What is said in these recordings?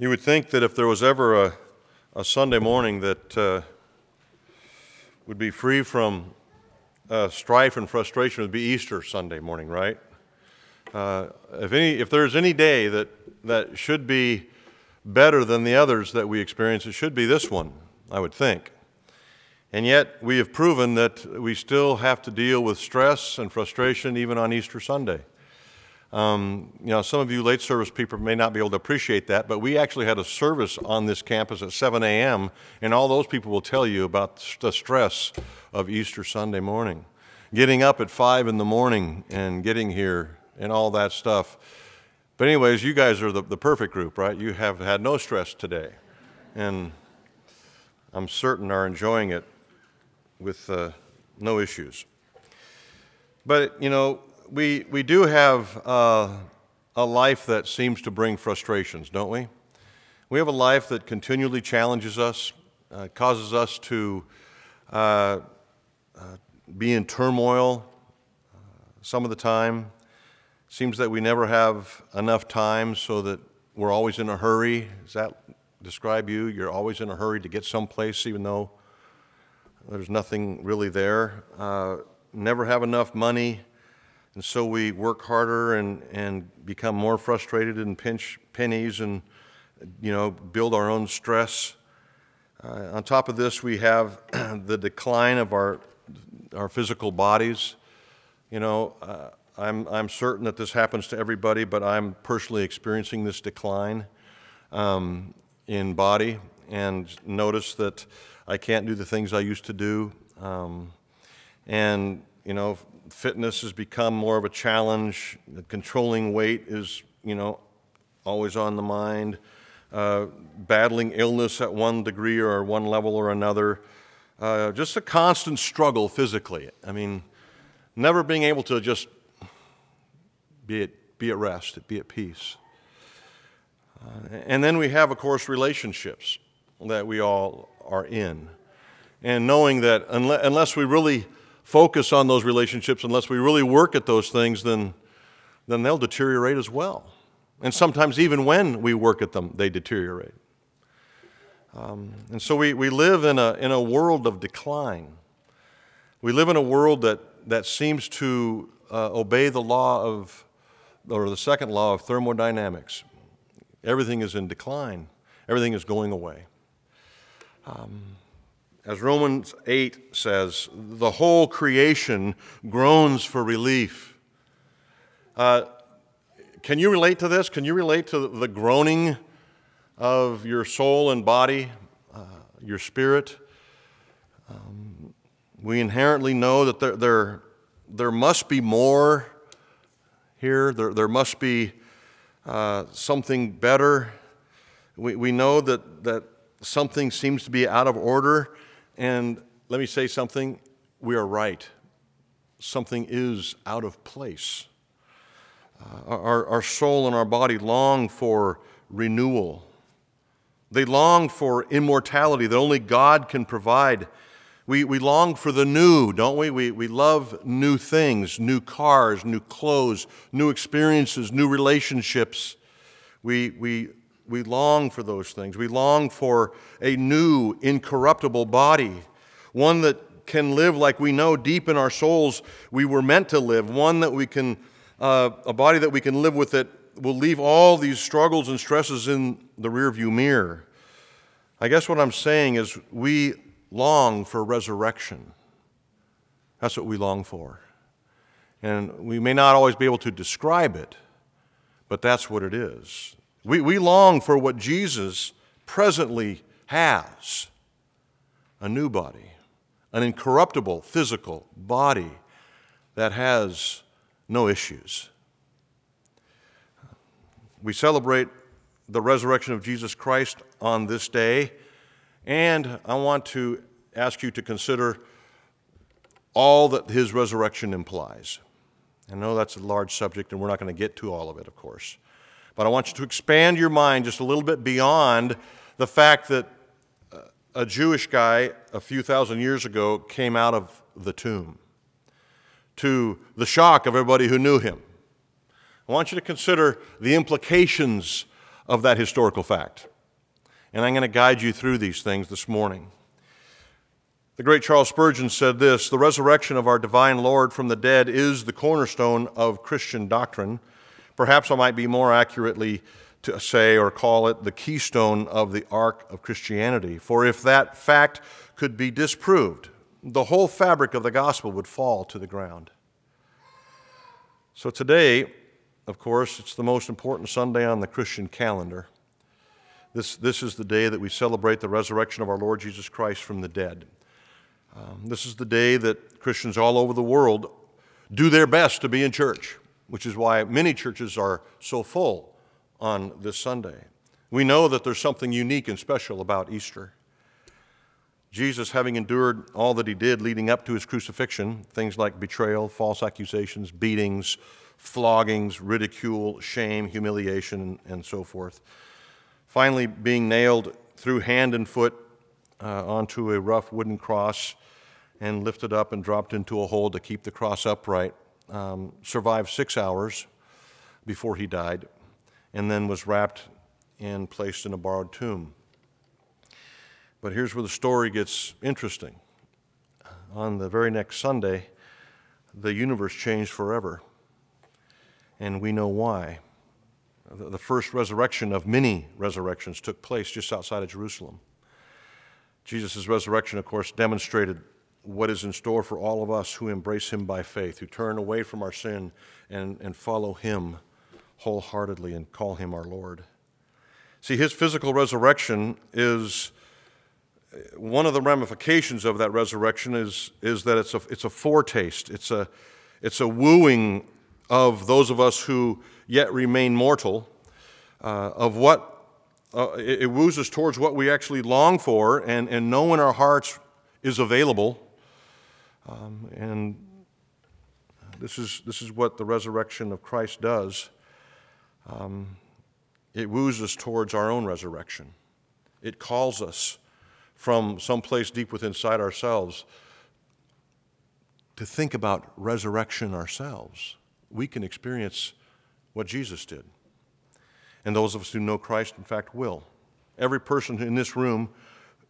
You would think that if there was ever a, a Sunday morning that uh, would be free from uh, strife and frustration, it would be Easter Sunday morning, right? Uh, if, any, if there's any day that, that should be better than the others that we experience, it should be this one, I would think. And yet, we have proven that we still have to deal with stress and frustration even on Easter Sunday. Um, you know, some of you late service people may not be able to appreciate that, but we actually had a service on this campus at 7 a.m., and all those people will tell you about the stress of Easter Sunday morning. Getting up at 5 in the morning and getting here and all that stuff. But, anyways, you guys are the, the perfect group, right? You have had no stress today, and I'm certain are enjoying it with uh, no issues. But, you know, we, we do have uh, a life that seems to bring frustrations, don't we? We have a life that continually challenges us, uh, causes us to uh, uh be in turmoil uh, some of the time. Seems that we never have enough time so that we're always in a hurry. Does that describe you? You're always in a hurry to get someplace, even though there's nothing really there. Uh, never have enough money and so we work harder and, and become more frustrated and pinch pennies and, you know, build our own stress. Uh, on top of this, we have the decline of our, our physical bodies. You know, uh, I'm, I'm certain that this happens to everybody, but I'm personally experiencing this decline um, in body and notice that I can't do the things I used to do. Um, and, you know, fitness has become more of a challenge. Controlling weight is, you know, always on the mind. Uh, battling illness at one degree or one level or another. Uh, just a constant struggle physically. I mean, never being able to just be at, be at rest, be at peace. Uh, and then we have, of course, relationships that we all are in. And knowing that unless, unless we really focus on those relationships, unless we really work at those things, then, then they'll deteriorate as well. And sometimes, even when we work at them, they deteriorate. Um, and so we, we live in a, in a world of decline. We live in a world that, that seems to uh, obey the law of, or the second law of thermodynamics. Everything is in decline, everything is going away. Um, as Romans 8 says, the whole creation groans for relief. Uh, can you relate to this? Can you relate to the groaning of your soul and body, uh, your spirit? Um, we inherently know that there, there, there must be more here, there, there must be uh, something better. We, we know that, that something seems to be out of order. And let me say something we are right. Something is out of place. Uh, our, our soul and our body long for renewal. They long for immortality that only God can provide. We, we long for the new, don't we? we? We love new things, new cars, new clothes, new experiences, new relationships. We, we we long for those things. We long for a new, incorruptible body, one that can live like we know deep in our souls we were meant to live, one that we can, uh, a body that we can live with that will leave all these struggles and stresses in the rearview mirror. I guess what I'm saying is we long for resurrection. That's what we long for. And we may not always be able to describe it, but that's what it is. We, we long for what Jesus presently has a new body, an incorruptible physical body that has no issues. We celebrate the resurrection of Jesus Christ on this day, and I want to ask you to consider all that his resurrection implies. I know that's a large subject, and we're not going to get to all of it, of course. But I want you to expand your mind just a little bit beyond the fact that uh, a Jewish guy a few thousand years ago came out of the tomb to the shock of everybody who knew him. I want you to consider the implications of that historical fact. And I'm going to guide you through these things this morning. The great Charles Spurgeon said this The resurrection of our divine Lord from the dead is the cornerstone of Christian doctrine. Perhaps I might be more accurately to say or call it the keystone of the ark of Christianity. For if that fact could be disproved, the whole fabric of the gospel would fall to the ground. So today, of course, it's the most important Sunday on the Christian calendar. This, this is the day that we celebrate the resurrection of our Lord Jesus Christ from the dead. Um, this is the day that Christians all over the world do their best to be in church, which is why many churches are so full on this Sunday. We know that there's something unique and special about Easter. Jesus, having endured all that he did leading up to his crucifixion, things like betrayal, false accusations, beatings, floggings, ridicule, shame, humiliation, and so forth, finally being nailed through hand and foot uh, onto a rough wooden cross and lifted up and dropped into a hole to keep the cross upright, um, survived six hours before he died, and then was wrapped and placed in a borrowed tomb. But here's where the story gets interesting. On the very next Sunday, the universe changed forever. And we know why. The first resurrection of many resurrections took place just outside of Jerusalem. Jesus' resurrection, of course, demonstrated what is in store for all of us who embrace him by faith, who turn away from our sin and, and follow him wholeheartedly and call him our Lord. See, his physical resurrection is one of the ramifications of that resurrection is, is that it's a, it's a foretaste, it's a, it's a wooing of those of us who yet remain mortal, uh, of what uh, it, it, woos us towards what we actually long for and, and know in our hearts is available. Um, and this is, this is what the resurrection of Christ does. Um, it woos us towards our own resurrection. It calls us from someplace deep within inside ourselves to think about resurrection ourselves. We can experience what Jesus did. And those of us who know Christ, in fact, will. Every person in this room,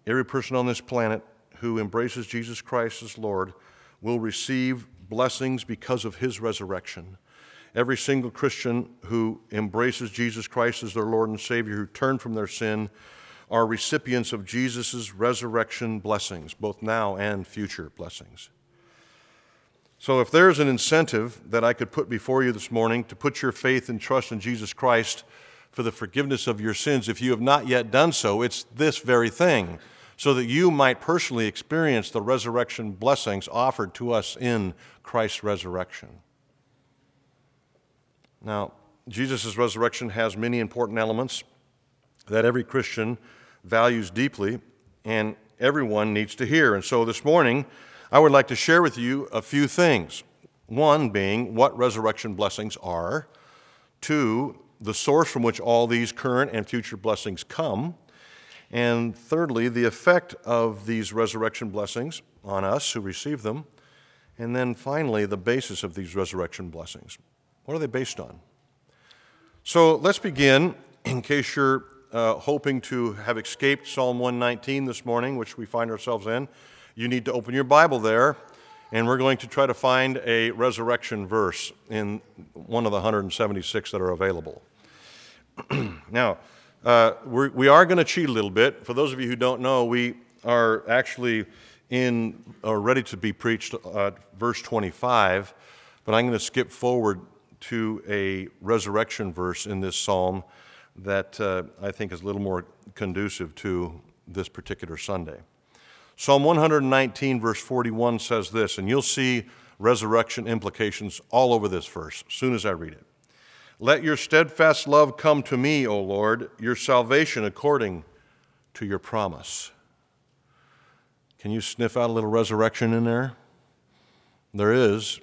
every person on this planet who embraces Jesus Christ as Lord will receive blessings because of his resurrection. Every single Christian who embraces Jesus Christ as their Lord and Savior, who turned from their sin, are recipients of Jesus' resurrection blessings, both now and future blessings. So, if there's an incentive that I could put before you this morning to put your faith and trust in Jesus Christ for the forgiveness of your sins, if you have not yet done so, it's this very thing, so that you might personally experience the resurrection blessings offered to us in Christ's resurrection. Now, Jesus' resurrection has many important elements that every Christian values deeply, and everyone needs to hear. And so this morning, I would like to share with you a few things. One being what resurrection blessings are, two, the source from which all these current and future blessings come, and thirdly, the effect of these resurrection blessings on us who receive them, and then finally, the basis of these resurrection blessings. What are they based on? So let's begin, in case you're uh, hoping to have escaped Psalm 119 this morning, which we find ourselves in, you need to open your Bible there, and we're going to try to find a resurrection verse in one of the 176 that are available. now, uh, we're, we are going to cheat a little bit. For those of you who don't know, we are actually in or ready to be preached uh, verse 25, but I'm going to skip forward to a resurrection verse in this psalm that uh, I think is a little more conducive to this particular Sunday. Psalm 119, verse 41 says this, and you'll see resurrection implications all over this verse as soon as I read it. Let your steadfast love come to me, O Lord, your salvation according to your promise. Can you sniff out a little resurrection in there? There is.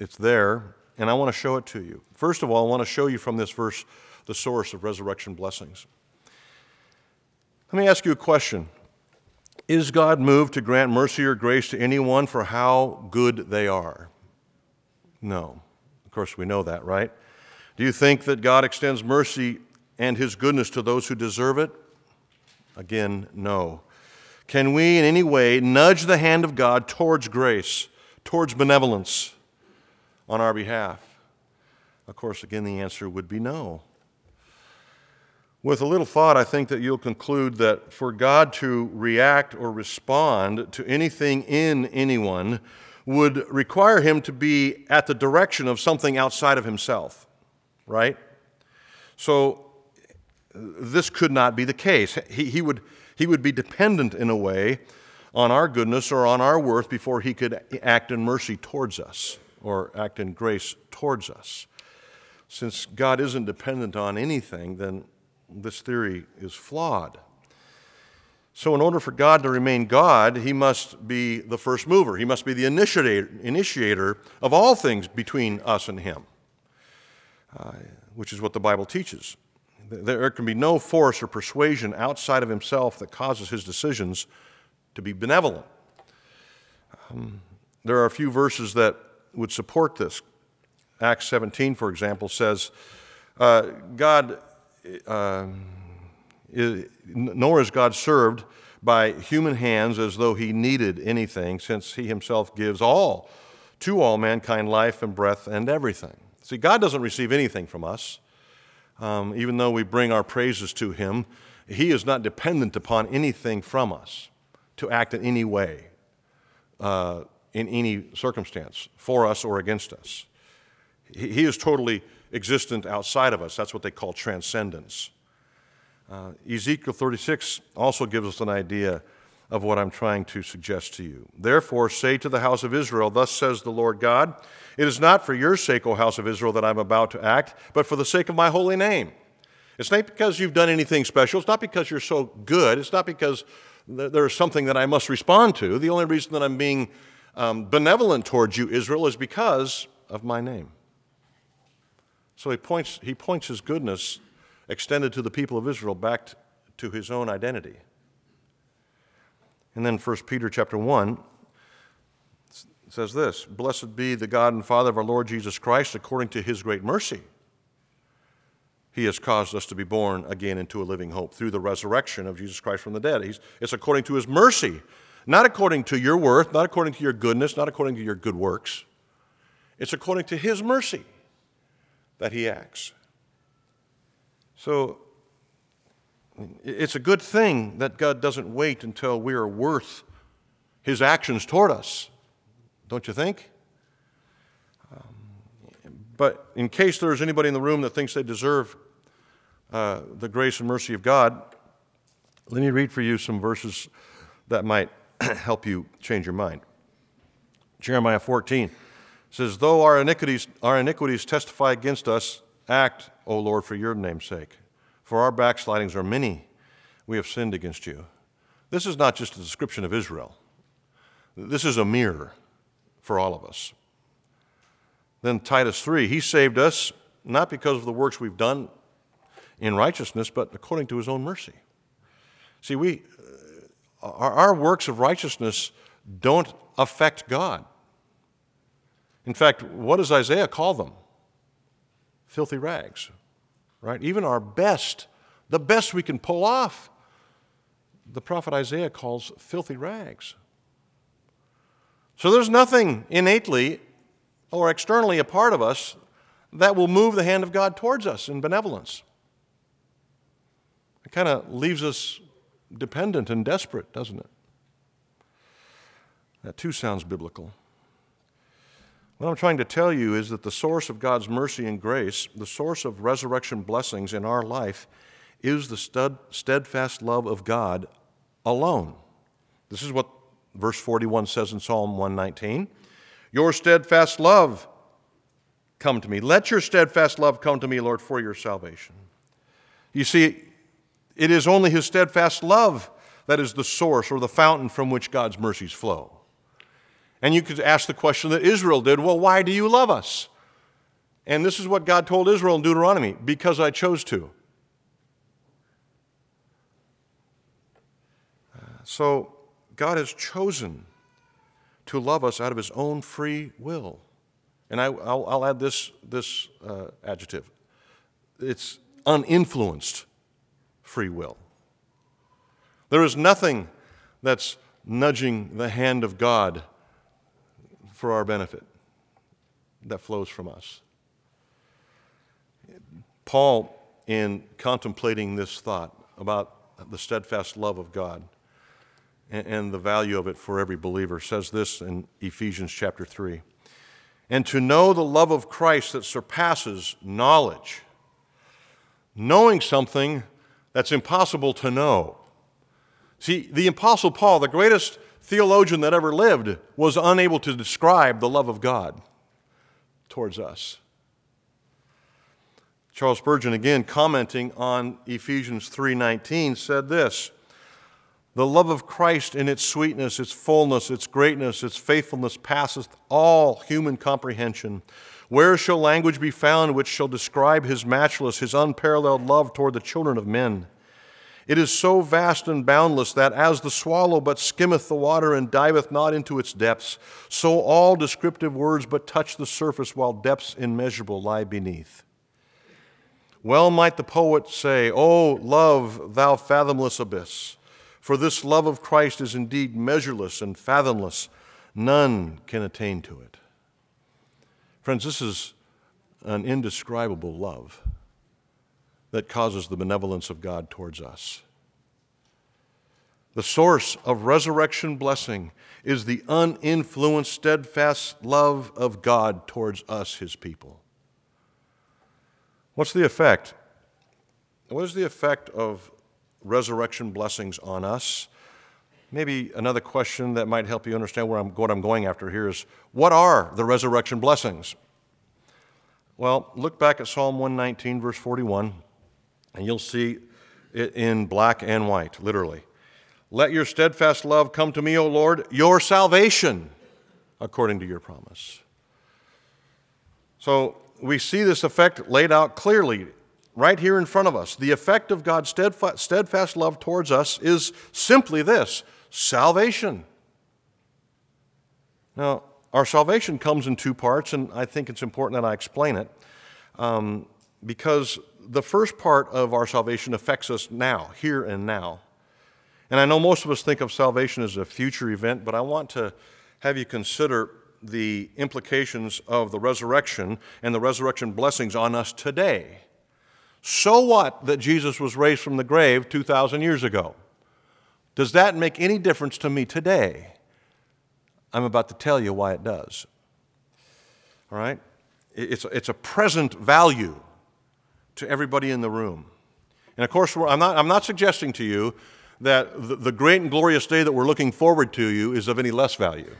It's there, and I want to show it to you. First of all, I want to show you from this verse the source of resurrection blessings. Let me ask you a question Is God moved to grant mercy or grace to anyone for how good they are? No. Of course, we know that, right? Do you think that God extends mercy and his goodness to those who deserve it? Again, no. Can we in any way nudge the hand of God towards grace, towards benevolence on our behalf? Of course, again, the answer would be no. With a little thought, I think that you'll conclude that for God to react or respond to anything in anyone would require him to be at the direction of something outside of himself, right? So this could not be the case. He, he, would, he would be dependent in a way on our goodness or on our worth before he could act in mercy towards us or act in grace towards us. Since God isn't dependent on anything, then this theory is flawed. So, in order for God to remain God, he must be the first mover. He must be the initiator, initiator of all things between us and him, uh, which is what the Bible teaches. There can be no force or persuasion outside of himself that causes his decisions to be benevolent. Um, there are a few verses that would support this. Acts 17, for example, says, uh, God uh, nor is God served by human hands as though he needed anything, since he himself gives all to all mankind life and breath and everything. See, God doesn't receive anything from us, um, even though we bring our praises to him. He is not dependent upon anything from us to act in any way, uh, in any circumstance, for us or against us. He, he is totally existent outside of us. That's what they call transcendence. Uh, Ezekiel 36 also gives us an idea of what I'm trying to suggest to you. Therefore, say to the house of Israel, Thus says the Lord God, It is not for your sake, O house of Israel, that I'm about to act, but for the sake of my holy name. It's not because you've done anything special. It's not because you're so good. It's not because there's something that I must respond to. The only reason that I'm being um, benevolent towards you, Israel, is because of my name. So he points, he points his goodness extended to the people of Israel back to his own identity. And then 1 Peter chapter 1 says this Blessed be the God and Father of our Lord Jesus Christ, according to his great mercy. He has caused us to be born again into a living hope through the resurrection of Jesus Christ from the dead. He's, it's according to his mercy, not according to your worth, not according to your goodness, not according to your good works. It's according to his mercy that he acts. So it's a good thing that God doesn't wait until we are worth his actions toward us, don't you think? Um, but in case there's anybody in the room that thinks they deserve uh, the grace and mercy of God, let me read for you some verses that might help you change your mind. Jeremiah 14 says, Though our iniquities, our iniquities testify against us, act, O Lord, for your name's sake. For our backslidings are many. We have sinned against you. This is not just a description of Israel, this is a mirror for all of us. Then Titus 3 He saved us not because of the works we've done in righteousness, but according to his own mercy. See, we, uh, our, our works of righteousness don't affect God. In fact, what does Isaiah call them? Filthy rags, right? Even our best, the best we can pull off, the prophet Isaiah calls filthy rags. So there's nothing innately or externally a part of us that will move the hand of God towards us in benevolence. It kind of leaves us dependent and desperate, doesn't it? That too sounds biblical. What I'm trying to tell you is that the source of God's mercy and grace, the source of resurrection blessings in our life, is the stud, steadfast love of God alone. This is what verse 41 says in Psalm 119 Your steadfast love come to me. Let your steadfast love come to me, Lord, for your salvation. You see, it is only his steadfast love that is the source or the fountain from which God's mercies flow. And you could ask the question that Israel did well, why do you love us? And this is what God told Israel in Deuteronomy because I chose to. So God has chosen to love us out of his own free will. And I, will add this, this uh, adjective it's uninfluenced free will. There is nothing that's nudging the hand of God for our benefit that flows from us. Paul, in contemplating this thought about the steadfast love of God and, the value of it for every believer, says this in Ephesians chapter 3 And to know the love of Christ that surpasses knowledge, knowing something that's impossible to know. See, the Apostle Paul, the greatest theologian that ever lived, was unable to describe the love of God towards us. Charles Spurgeon again commenting on Ephesians 3:19 said this: The love of Christ in its sweetness, its fullness, its greatness, its faithfulness passeth all human comprehension. Where shall language be found which shall describe his matchless, his unparalleled love toward the children of men? It is so vast and boundless that as the swallow but skimmeth the water and diveth not into its depths, so all descriptive words but touch the surface while depths immeasurable lie beneath. Well might the poet say, O love, thou fathomless abyss, for this love of Christ is indeed measureless and fathomless. None can attain to it. Friends, this is an indescribable love that causes the benevolence of God towards us. The source of resurrection blessing is the uninfluenced, steadfast love of God towards us, his people. What's the effect? What is the effect of resurrection blessings on us? Maybe another question that might help you understand where I'm, what I'm going after here is what are the resurrection blessings? Well, look back at Psalm 119, verse 41, and you'll see it in black and white, literally. Let your steadfast love come to me, O Lord, your salvation, according to your promise. So we see this effect laid out clearly right here in front of us. The effect of God's steadfast love towards us is simply this salvation. Now, our salvation comes in two parts, and I think it's important that I explain it um, because the first part of our salvation affects us now, here and now. And I know most of us think of salvation as a future event, but I want to have you consider the implications of the resurrection and the resurrection blessings on us today. So what that Jesus was raised from the grave 2,000 years ago? Does that make any difference to me today? I'm about to tell you why it does. All right? It's, it's a present value to everybody in the room. And of course, I'm not, I'm not suggesting to you that the, the great and glorious day that we're looking forward to you is of any less value.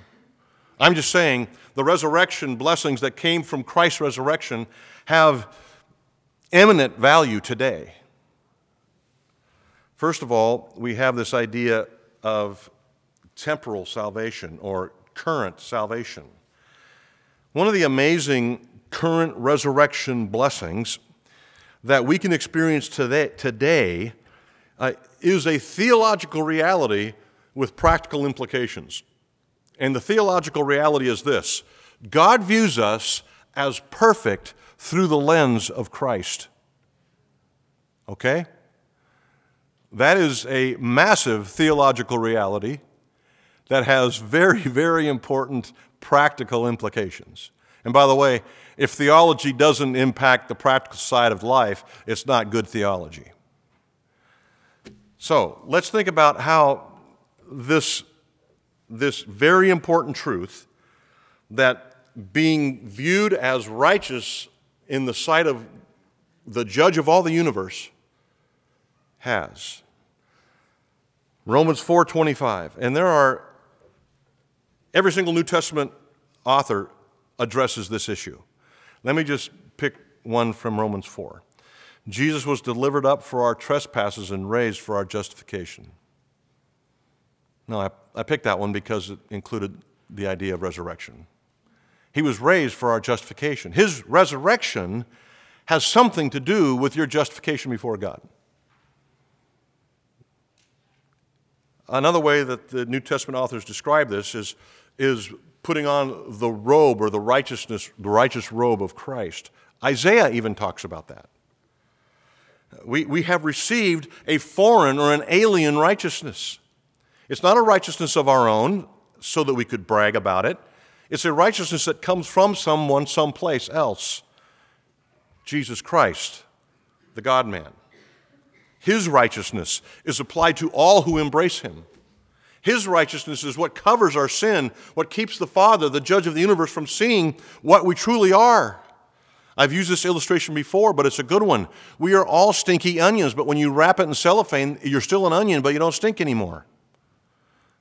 I'm just saying the resurrection blessings that came from Christ's resurrection have eminent value today. First of all, we have this idea of temporal salvation or current salvation. One of the amazing current resurrection blessings that we can experience today, today uh, is a theological reality with practical implications. And the theological reality is this God views us as perfect through the lens of Christ. Okay? That is a massive theological reality that has very, very important practical implications. And by the way, if theology doesn't impact the practical side of life, it's not good theology. So let's think about how this this very important truth that being viewed as righteous in the sight of the judge of all the universe has. Romans 4:25. And there are every single New Testament author addresses this issue. Let me just pick one from Romans 4. Jesus was delivered up for our trespasses and raised for our justification. No, I, I picked that one because it included the idea of resurrection. He was raised for our justification. His resurrection has something to do with your justification before God. Another way that the New Testament authors describe this is, is putting on the robe or the righteousness, the righteous robe of Christ. Isaiah even talks about that. We, we have received a foreign or an alien righteousness. It's not a righteousness of our own so that we could brag about it. It's a righteousness that comes from someone someplace else. Jesus Christ, the God man. His righteousness is applied to all who embrace him. His righteousness is what covers our sin, what keeps the Father, the judge of the universe, from seeing what we truly are. I've used this illustration before, but it's a good one. We are all stinky onions, but when you wrap it in cellophane, you're still an onion, but you don't stink anymore.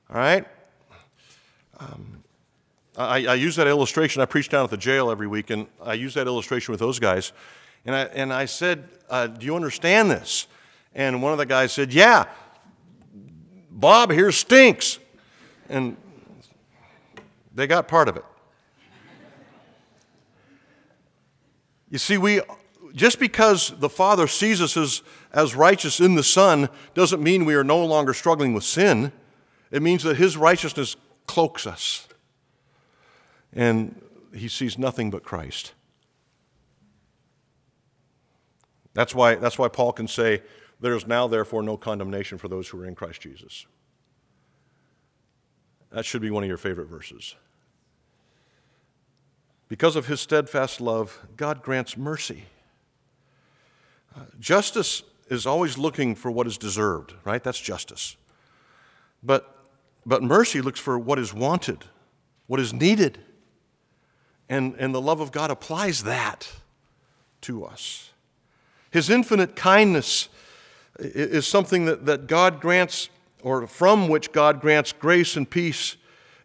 All right? Um, I, I, use that illustration. I preach down at the jail every week, and I use that illustration with those guys. And I, and I said, uh, Do you understand this? And one of the guys said, Yeah, Bob here stinks. And they got part of it. You see, we just because the Father sees us as, as righteous in the Son doesn't mean we are no longer struggling with sin. It means that His righteousness cloaks us. And He sees nothing but Christ. That's why, that's why Paul can say, There is now, therefore, no condemnation for those who are in Christ Jesus. That should be one of your favorite verses. Because of his steadfast love, God grants mercy. Uh, justice is always looking for what is deserved, right? That's justice. But, but mercy looks for what is wanted, what is needed. And, and the love of God applies that to us. His infinite kindness is something that, that God grants, or from which God grants grace and peace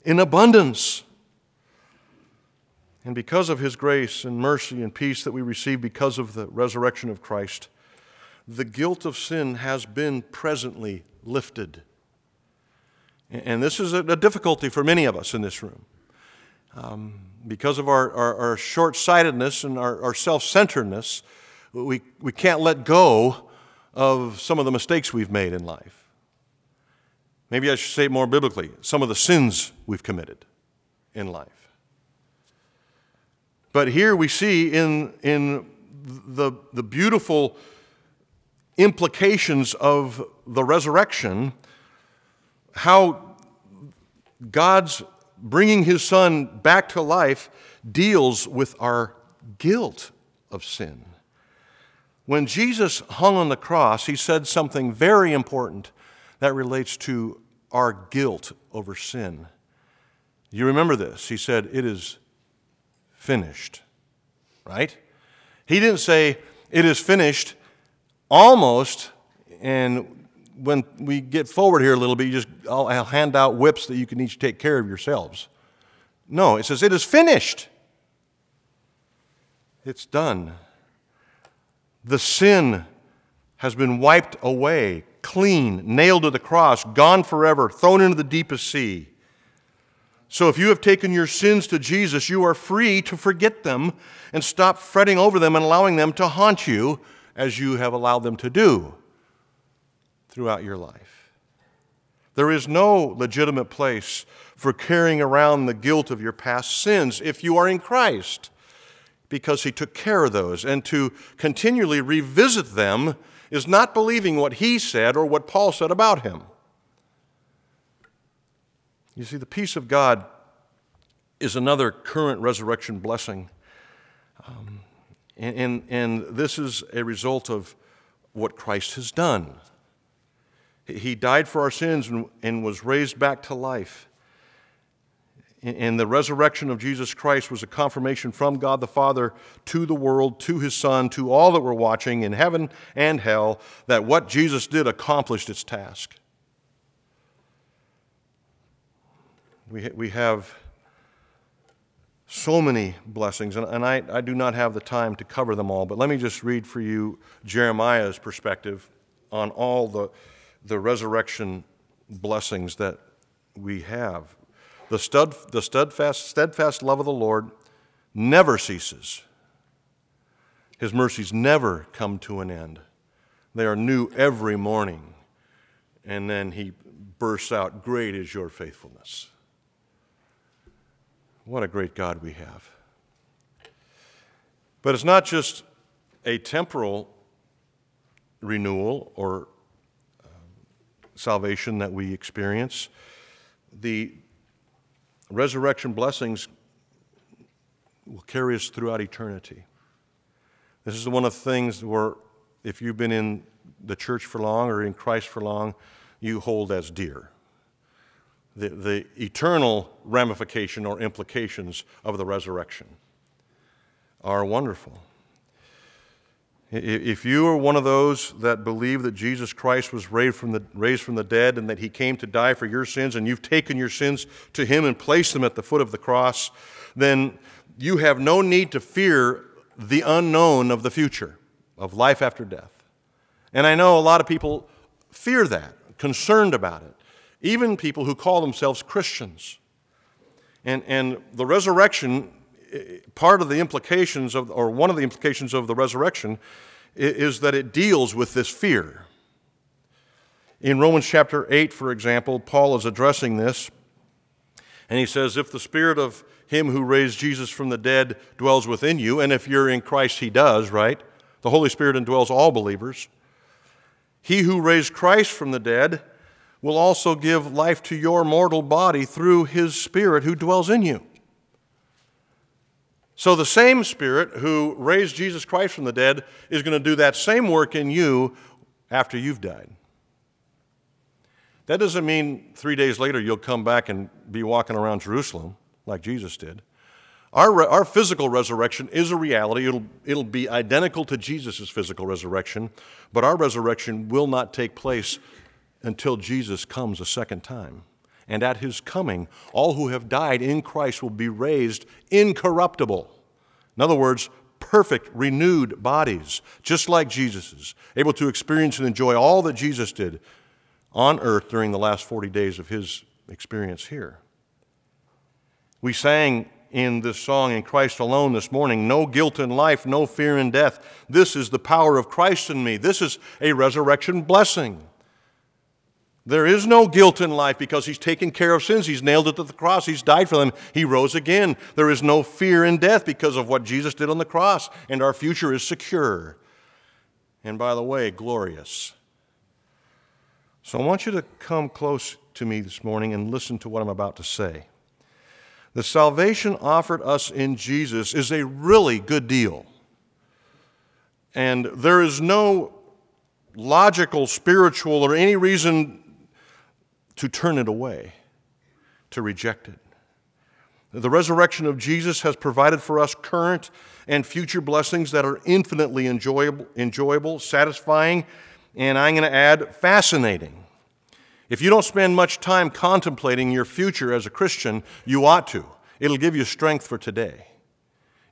in abundance. And because of his grace and mercy and peace that we receive because of the resurrection of Christ, the guilt of sin has been presently lifted. And this is a difficulty for many of us in this room. Um, because of our, our, our short sightedness and our, our self centeredness, we, we can't let go of some of the mistakes we've made in life. Maybe I should say it more biblically some of the sins we've committed in life. But here we see in, in the, the beautiful implications of the resurrection how God's bringing his son back to life deals with our guilt of sin. When Jesus hung on the cross, he said something very important that relates to our guilt over sin. You remember this. He said, It is finished. Right? He didn't say, it is finished almost, and when we get forward here a little bit, you just, I'll, I'll hand out whips that you can each take care of yourselves. No, it says, it is finished. It's done. The sin has been wiped away, clean, nailed to the cross, gone forever, thrown into the deepest sea. So if you have taken your sins to Jesus, you are free to forget them and stop fretting over them and allowing them to haunt you as you have allowed them to do throughout your life. There is no legitimate place for carrying around the guilt of your past sins if you are in Christ, because He took care of those. And to continually revisit them is not believing what He said or what Paul said about Him. You see, the peace of God is another current resurrection blessing. Um, and, and, and, this is a result of what Christ has done. He died for our sins and, and was raised back to life. And the resurrection of Jesus Christ was a confirmation from God the Father to the world, to his Son, to all that were watching in heaven and hell, that what Jesus did accomplished its task. We, we have so many blessings, and, and I, I do not have the time to cover them all, but let me just read for you Jeremiah's perspective on all the, the resurrection blessings that we have. The, stud, the steadfast, steadfast love of the Lord never ceases. His mercies never come to an end. They are new every morning. And then he bursts out, Great is your faithfulness. What a great God we have. But it's not just a temporal renewal or um, salvation that we experience. The resurrection blessings will carry us throughout eternity. This is one of the things where, if you've been in the church for long or in Christ for long, you hold as dear. The, the eternal ramification or implications of the resurrection are wonderful. If you are one of those that believe that Jesus Christ was raised from, the, raised from the dead and that he came to die for your sins, and you've taken your sins to him and placed them at the foot of the cross, then you have no need to fear the unknown of the future, of life after death. And I know a lot of people fear that, concerned about it, even people who call themselves Christians. And, and the resurrection, part of the implications of, or one of the implications of the resurrection, is that it deals with this fear. In Romans chapter 8, for example, Paul is addressing this, and he says, If the spirit of him who raised Jesus from the dead dwells within you, and if you're in Christ, he does, right? The Holy Spirit indwells all believers. He who raised Christ from the dead will also give life to your mortal body through his Spirit who dwells in you. So, the same Spirit who raised Jesus Christ from the dead is going to do that same work in you after you've died. That doesn't mean three days later you'll come back and be walking around Jerusalem like Jesus did. Our, our physical resurrection is a reality. It'll, it'll be identical to Jesus' physical resurrection, but our resurrection will not take place until Jesus comes a second time. And at his coming, all who have died in Christ will be raised incorruptible. In other words, perfect, renewed bodies, just like Jesus's, able to experience and enjoy all that Jesus did on earth during the last 40 days of his experience here. We sang in this song, In Christ Alone, this morning no guilt in life, no fear in death. This is the power of Christ in me. This is a resurrection blessing. There is no guilt in life because he's taken care of sins. He's nailed it to the cross. He's died for them. He rose again. There is no fear in death because of what Jesus did on the cross, and our future is secure. And by the way, glorious. So I want you to come close to me this morning and listen to what I'm about to say. The salvation offered us in Jesus is a really good deal. And there is no logical, spiritual, or any reason to turn it away, to reject it. The resurrection of Jesus has provided for us current and future blessings that are infinitely enjoyable, enjoyable satisfying, and I'm going to add fascinating. If you don't spend much time contemplating your future as a Christian, you ought to. It'll give you strength for today.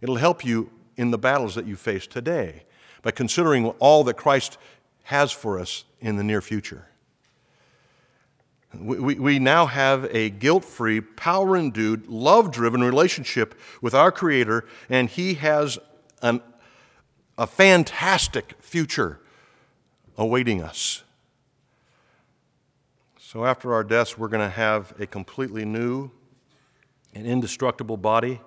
It'll help you in the battles that you face today by considering all that Christ has for us in the near future. We, we now have a guilt free, power endued, love driven relationship with our Creator, and He has an, a fantastic future awaiting us. So, after our deaths, we're going to have a completely new and indestructible body.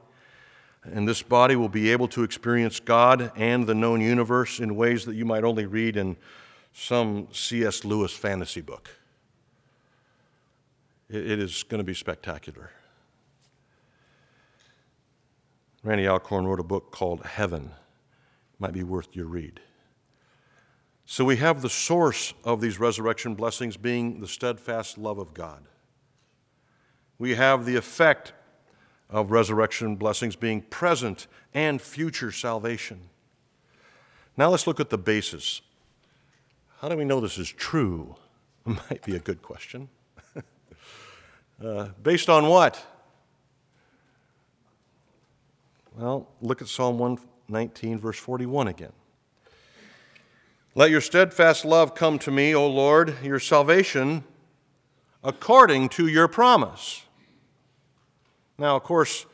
And this body will be able to experience God and the known universe in ways that you might only read in some C.S. Lewis fantasy book. It is going to be spectacular. Randy Alcorn wrote a book called Heaven. Might be worth your read. So we have the source of these resurrection blessings being the steadfast love of God. We have the effect of resurrection blessings being present and future salvation. Now let's look at the basis. How do we know this is true? Might be a good question. Uh, based on what? Well, look at Psalm 119, verse 41 again. Let your steadfast love come to me, O Lord, your salvation, according to your promise. Now, of course,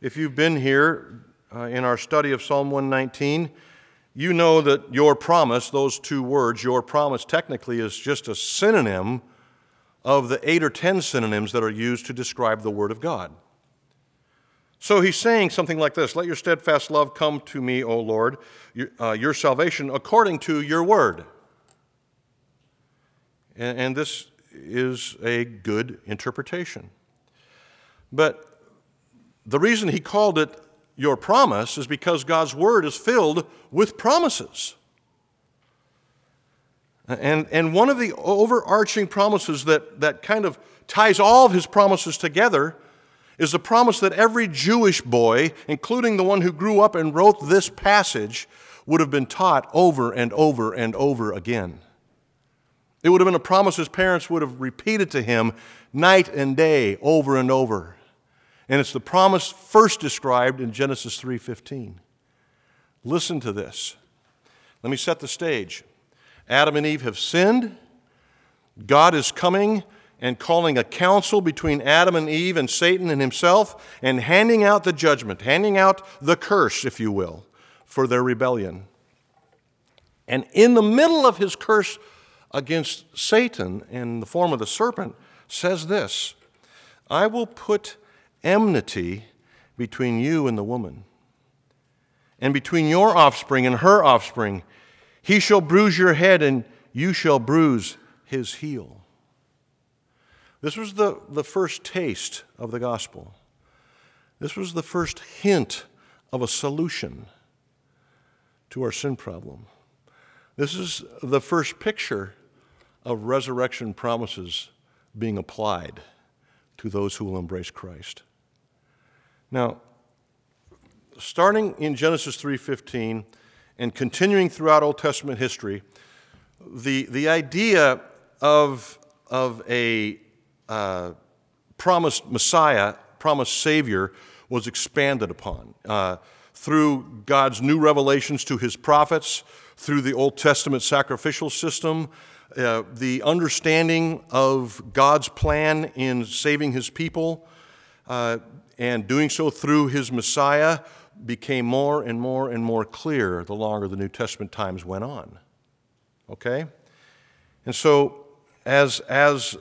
if you've been here uh, in our study of Psalm 119, you know that your promise, those two words, your promise technically is just a synonym of the eight or ten synonyms that are used to describe the Word of God. So he's saying something like this Let your steadfast love come to me, O Lord, your, uh, your salvation according to your Word. And, and this is a good interpretation. But the reason he called it your promise is because God's word is filled with promises. And, and one of the overarching promises that, that kind of ties all of his promises together is the promise that every Jewish boy, including the one who grew up and wrote this passage, would have been taught over and over and over again. It would have been a promise his parents would have repeated to him night and day over and over. And it's the promise first described in Genesis 3:15. Listen to this. Let me set the stage. Adam and Eve have sinned. God is coming and calling a council between Adam and Eve and Satan and himself and handing out the judgment, handing out the curse, if you will, for their rebellion. And in the middle of his curse against Satan in the form of the serpent, says this I will put enmity between you and the woman, and between your offspring and her offspring. He shall bruise your head, and you shall bruise his heel. This was the, the first taste of the gospel. This was the first hint of a solution to our sin problem. This is the first picture of resurrection promises being applied to those who will embrace Christ. Now, starting in Genesis 3:15 and continuing throughout Old Testament history, the, the idea of, of a uh, promised Messiah, promised Savior, was expanded upon uh, through God's new revelations to his prophets, through the Old Testament sacrificial system, uh, the understanding of God's plan in saving his people, uh, and doing so through his Messiah became more and more and more clear the longer the New Testament times went on. Okay? And so, as, as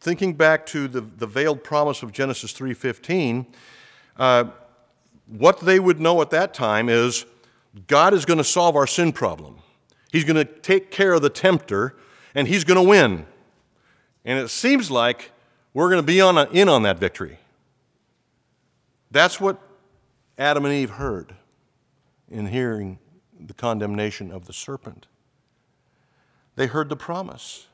thinking back to the, the veiled promise of Genesis 3.15, uh, what they would know at that time is God is going to solve our sin problem. He's going to take care of the tempter, and he's going to win. And it seems like we're going to be on a, in on that victory. That's what Adam and Eve heard in hearing the condemnation of the serpent. They heard the promise.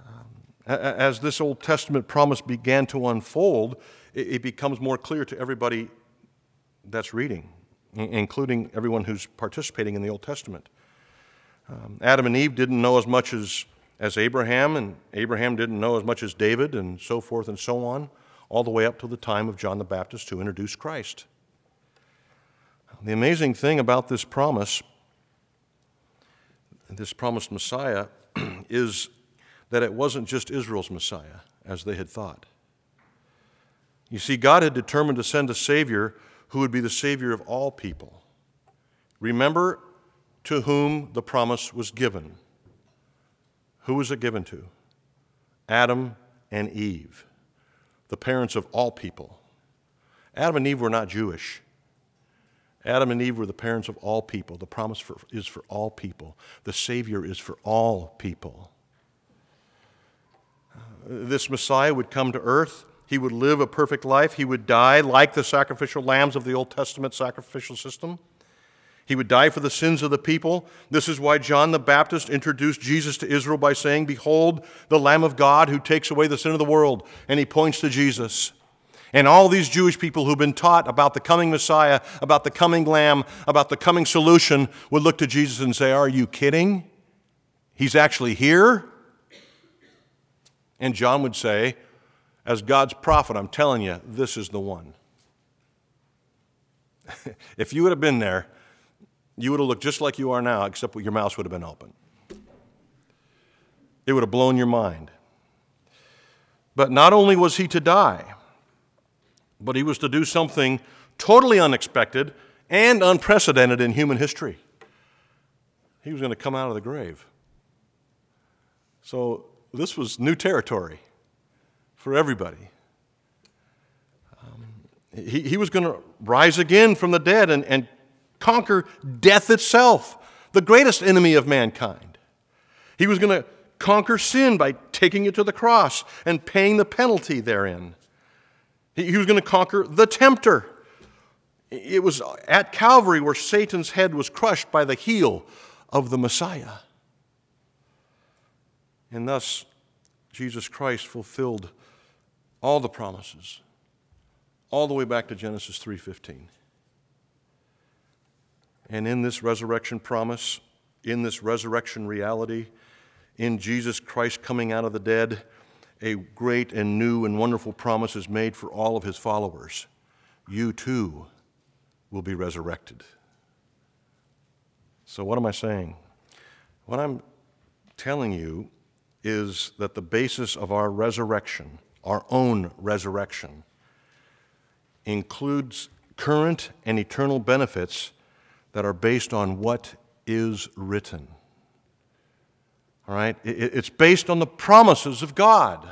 Um, as this Old Testament promise began to unfold, it becomes more clear to everybody that's reading, including everyone who's participating in the Old Testament. Um, Adam and Eve didn't know as much as, as Abraham, and Abraham didn't know as much as David, and so forth and so on, all the way up to the time of John the Baptist to introduce Christ. The amazing thing about this promise, this promised Messiah, is that it wasn't just Israel's Messiah, as they had thought. You see, God had determined to send a Savior who would be the Savior of all people. Remember, to whom the promise was given. Who was it given to? Adam and Eve, the parents of all people. Adam and Eve were not Jewish. Adam and Eve were the parents of all people. The promise for, is for all people. The Savior is for all people. This Messiah would come to earth. He would live a perfect life. He would die like the sacrificial lambs of the Old Testament sacrificial system. He would die for the sins of the people. This is why John the Baptist introduced Jesus to Israel by saying, Behold, the Lamb of God who takes away the sin of the world. And he points to Jesus. And all these Jewish people who've been taught about the coming Messiah, about the coming Lamb, about the coming solution would look to Jesus and say, Are you kidding? He's actually here? And John would say, As God's prophet, I'm telling you, this is the one. if you would have been there, you would have looked just like you are now, except your mouth would have been open. It would have blown your mind. But not only was he to die, but he was to do something totally unexpected and unprecedented in human history. He was going to come out of the grave. So this was new territory for everybody. Um, he, he was going to rise again from the dead and, and conquer death itself, the greatest enemy of mankind. He was going to conquer sin by taking it to the cross and paying the penalty therein. He was going to conquer the tempter. It was at Calvary where Satan's head was crushed by the heel of the Messiah. And thus, Jesus Christ fulfilled all the promises all the way back to Genesis 3:15. And in this resurrection promise, in this resurrection reality, in Jesus Christ coming out of the dead, a great and new and wonderful promise is made for all of his followers. You too will be resurrected. So, what am I saying? What I'm telling you is that the basis of our resurrection, our own resurrection, includes current and eternal benefits that are based on what is written. All right? It's based on the promises of God.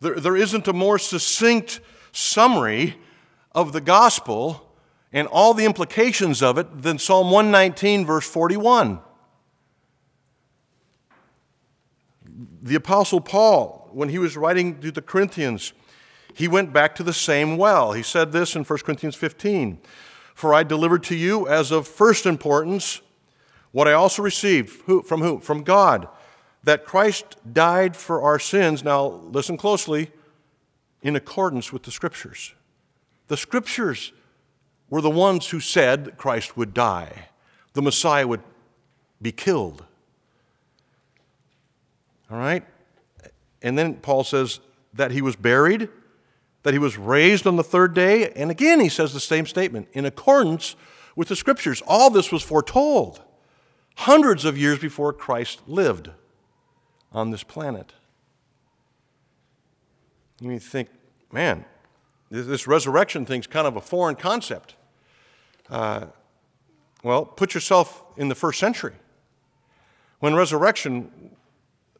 There, there isn't a more succinct summary of the gospel and all the implications of it than Psalm 119, verse 41. The Apostle Paul, when he was writing to the Corinthians, he went back to the same well. He said this in 1 Corinthians 15 For I delivered to you as of first importance what I also received. Who, from who? From God. That Christ died for our sins. Now, listen closely in accordance with the Scriptures. The Scriptures were the ones who said Christ would die, the Messiah would be killed. All right? And then Paul says that he was buried that he was raised on the third day. And again, he says the same statement in accordance with the scriptures. All this was foretold hundreds of years before Christ lived on this planet. You may think, man, this resurrection thing's kind of a foreign concept. Uh, well, put yourself in the first century when resurrection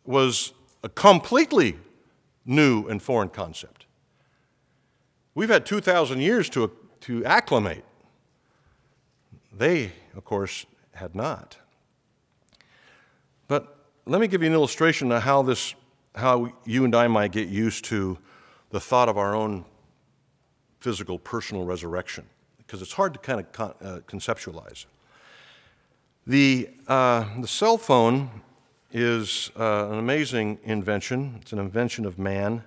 was a completely new and foreign concept. We've had 2,000 years to, to acclimate. They, of course, had not. Let me give you an illustration of how this, how you and I might get used to the thought of our own physical, personal resurrection, because it's hard to kind of con- uh, conceptualize. The, uh, the cell phone is uh, an amazing invention. It's an invention of man.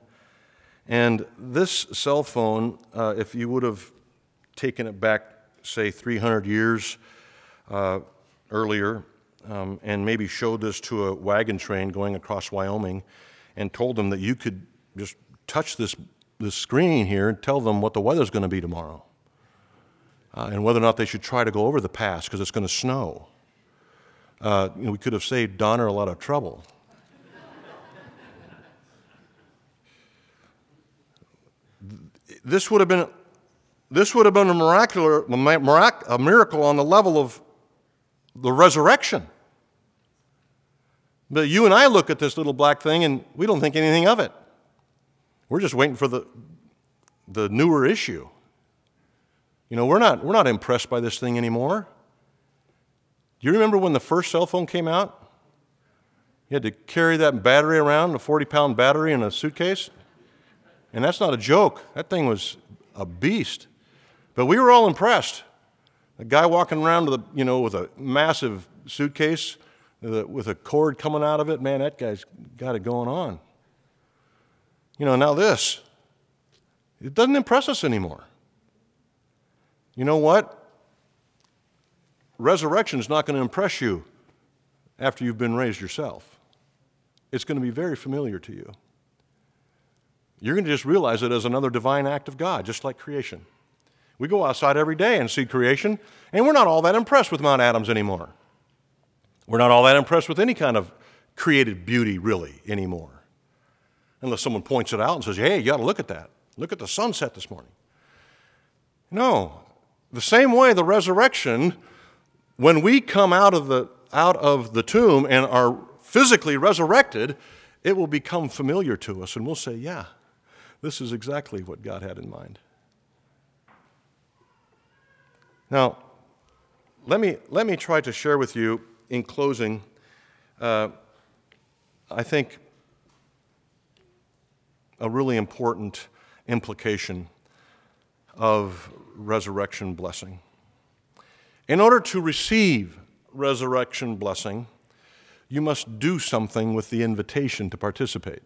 And this cell phone, uh, if you would have taken it back, say, 300 years uh, earlier, um, and maybe showed this to a wagon train going across Wyoming and told them that you could just touch this, this screen here and tell them what the weather's going to be tomorrow uh, and whether or not they should try to go over the pass because it's going to snow. Uh, you know, we could have saved Donner a lot of trouble. this would have been, this would have been a, miracular, a miracle on the level of the resurrection. But you and I look at this little black thing and we don't think anything of it. We're just waiting for the, the newer issue. You know, we're not, we're not impressed by this thing anymore. Do you remember when the first cell phone came out? You had to carry that battery around, a 40 pound battery in a suitcase. And that's not a joke. That thing was a beast. But we were all impressed. A guy walking around with a, you know, with a massive suitcase with a cord coming out of it, man, that guy's got it going on. You know, now this, it doesn't impress us anymore. You know what? Resurrection is not going to impress you after you've been raised yourself. It's going to be very familiar to you. You're going to just realize it as another divine act of God, just like creation. We go outside every day and see creation, and we're not all that impressed with Mount Adams anymore. We're not all that impressed with any kind of created beauty, really, anymore. Unless someone points it out and says, hey, you got to look at that. Look at the sunset this morning. No. The same way, the resurrection, when we come out of the, out of the tomb and are physically resurrected, it will become familiar to us, and we'll say, yeah, this is exactly what God had in mind. Now, let me, let me try to share with you in closing uh, I think, a really important implication of resurrection blessing. In order to receive resurrection blessing, you must do something with the invitation to participate.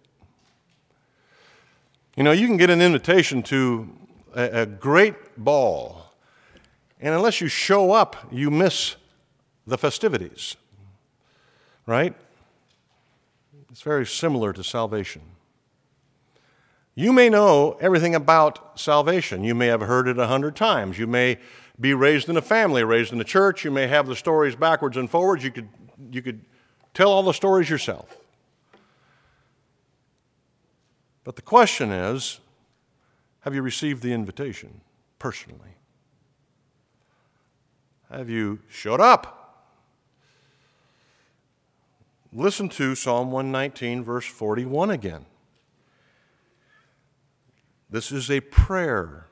You know, you can get an invitation to a, a great ball, and unless you show up, you miss the festivities, right? It's very similar to salvation. You may know everything about salvation. You may have heard it a hundred times. You may be raised in a family, raised in a church. You may have the stories backwards and forwards. You could, you could tell all the stories yourself. But the question is have you received the invitation personally? Have you showed up? Listen to Psalm 119, verse 41 again. This is a prayer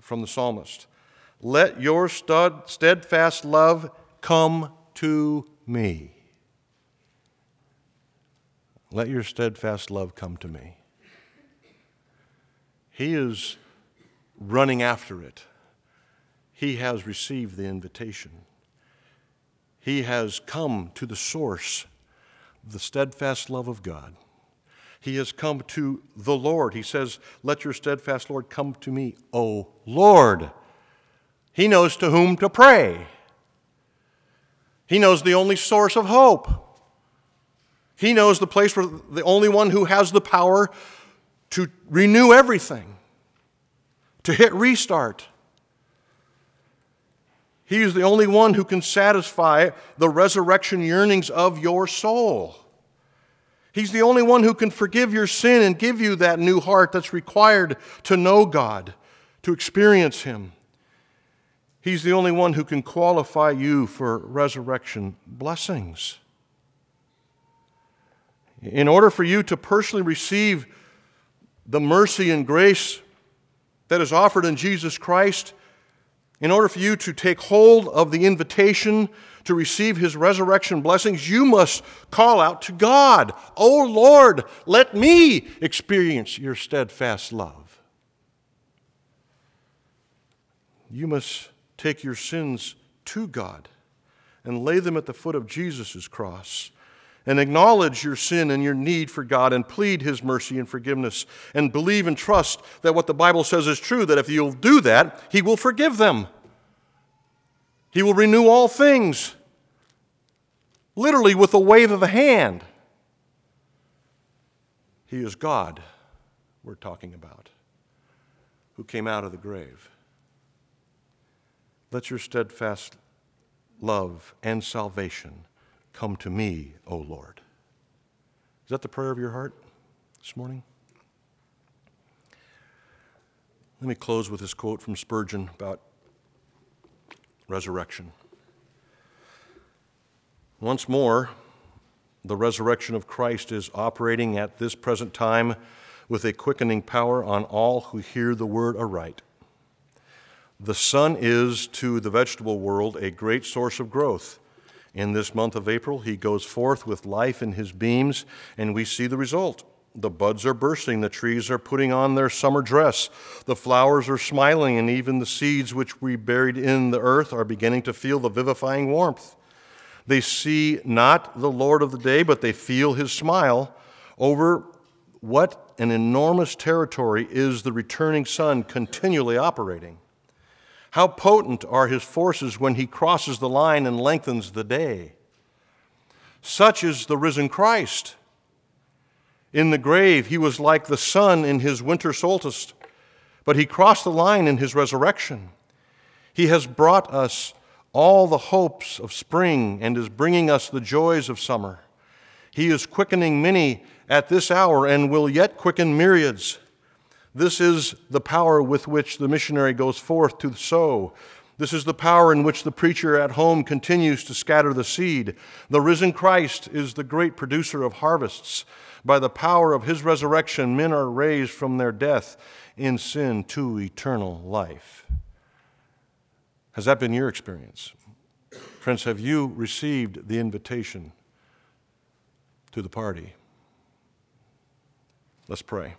from the psalmist. Let your steadfast love come to me. Let your steadfast love come to me. He is running after it. He has received the invitation. He has come to the source, the steadfast love of God. He has come to the Lord. He says, Let your steadfast Lord come to me, O Lord. He knows to whom to pray. He knows the only source of hope. He knows the place where the only one who has the power to renew everything, to hit restart. He is the only one who can satisfy the resurrection yearnings of your soul. He's the only one who can forgive your sin and give you that new heart that's required to know God, to experience Him. He's the only one who can qualify you for resurrection blessings. In order for you to personally receive the mercy and grace that is offered in Jesus Christ, in order for you to take hold of the invitation to receive his resurrection blessings, you must call out to God, Oh Lord, let me experience your steadfast love. You must take your sins to God and lay them at the foot of Jesus' cross and acknowledge your sin and your need for God and plead His mercy and forgiveness and believe and trust that what the Bible says is true, that if you'll do that, He will forgive them. He will renew all things, literally with a wave of a hand. He is God, we're talking about, who came out of the grave. Let your steadfast love and salvation Come to me, O Lord. Is that the prayer of your heart this morning? Let me close with this quote from Spurgeon about resurrection. Once more, the resurrection of Christ is operating at this present time with a quickening power on all who hear the word aright. The sun is to the vegetable world a great source of growth in this month of April, he goes forth with life in his beams, and we see the result. The buds are bursting, the trees are putting on their summer dress, the flowers are smiling, and even the seeds which we buried in the earth are beginning to feel the vivifying warmth. They see not the Lord of the day, but they feel his smile over what an enormous territory is the returning sun continually operating. How potent are his forces when he crosses the line and lengthens the day. Such is the risen Christ. In the grave, he was like the sun in his winter solstice, but he crossed the line in his resurrection. He has brought us all the hopes of spring and is bringing us the joys of summer. He is quickening many at this hour and will yet quicken myriads. This is the power with which the missionary goes forth to sow. This is the power in which the preacher at home continues to scatter the seed. The risen Christ is the great producer of harvests. By the power of his resurrection, men are raised from their death in sin to eternal life. Has that been your experience? Friends, have you received the invitation to the party. Let's pray.